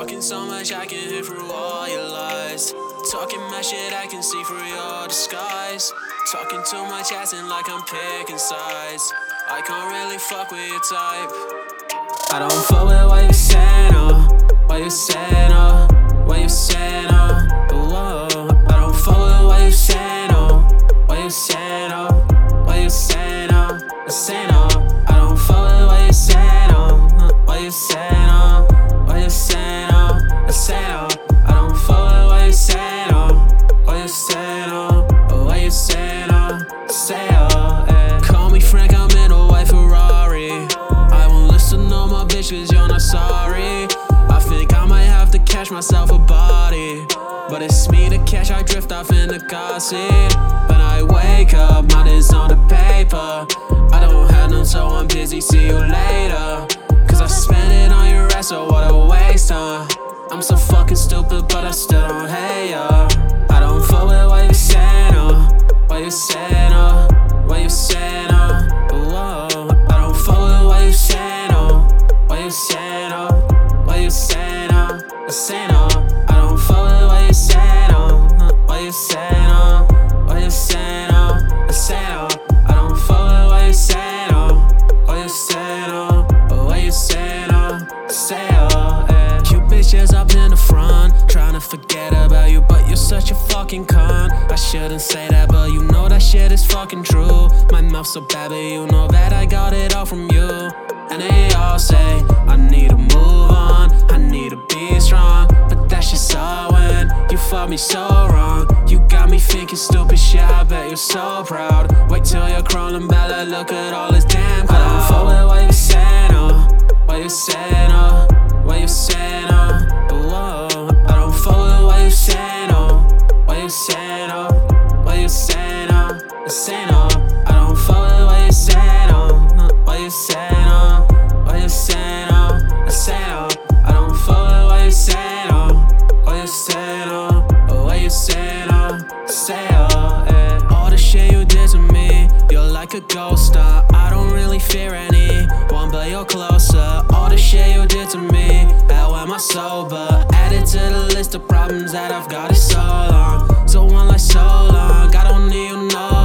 Talking so much I can hear through all your lies. Talking my shit I can see through your disguise. Talking too much acting like I'm picking sides. I can't really fuck with your type. I don't fuck with what you saying, oh. What you saying, oh. What you saying, oh. Whoa. I don't fuck with what you saying, oh. What you saying, I say no. I don't with what you saying, oh. What you saying, oh. What you saying, oh. Say oh. eh. Call me Frank, I'm in a white Ferrari. I won't listen to my bitch, cause you're not sorry. I think I might have to catch myself a body. But it's me to catch, I drift off in the seat. When I wake up, mine is on the paper. I don't have none, so I'm busy, see you later. Stupid, but I still don't hate ya. I don't fuck with what you saying, oh. What you saying, oh. What you saying, oh. Whoa. I don't fuck with what you saying, oh. What you saying, oh. What you saying, oh. I say no. I don't fuck with what you saying, oh. What you saying, oh. What you saying, oh. I say no. I don't fuck with what you saying, oh. What you saying, oh. What you saying, oh. Say oh. eh. Cute bitches up in the front, trying to forget about you, but you're such a fucking con. I shouldn't say that, but you know that shit is fucking true. My mouth so bad, but you know that I got it all from you. And they all say I need to move on, I need to be strong, but that shit's all when you fuck me so wrong. You got me thinking stupid shit. I bet you're so proud. Wait till you're crawling like, look at all this damn cloud. I don't with what you saying, oh, what you saying, saying, oh, what you saying, oh. I say no. I don't fuck with what you saying, oh, what you saying, oh, what you saying, oh. Say no. I don't fuck with what you saying, oh, what you saying, oh, what you saying, oh. Say oh, eh. All the shit you did to me, you're like a ghost. Uh, I don't really fear anyone, but you're closer. All the shit you did to me, how am I sober? Added to the list of problems that I've got it so long. So one like so long, I don't need you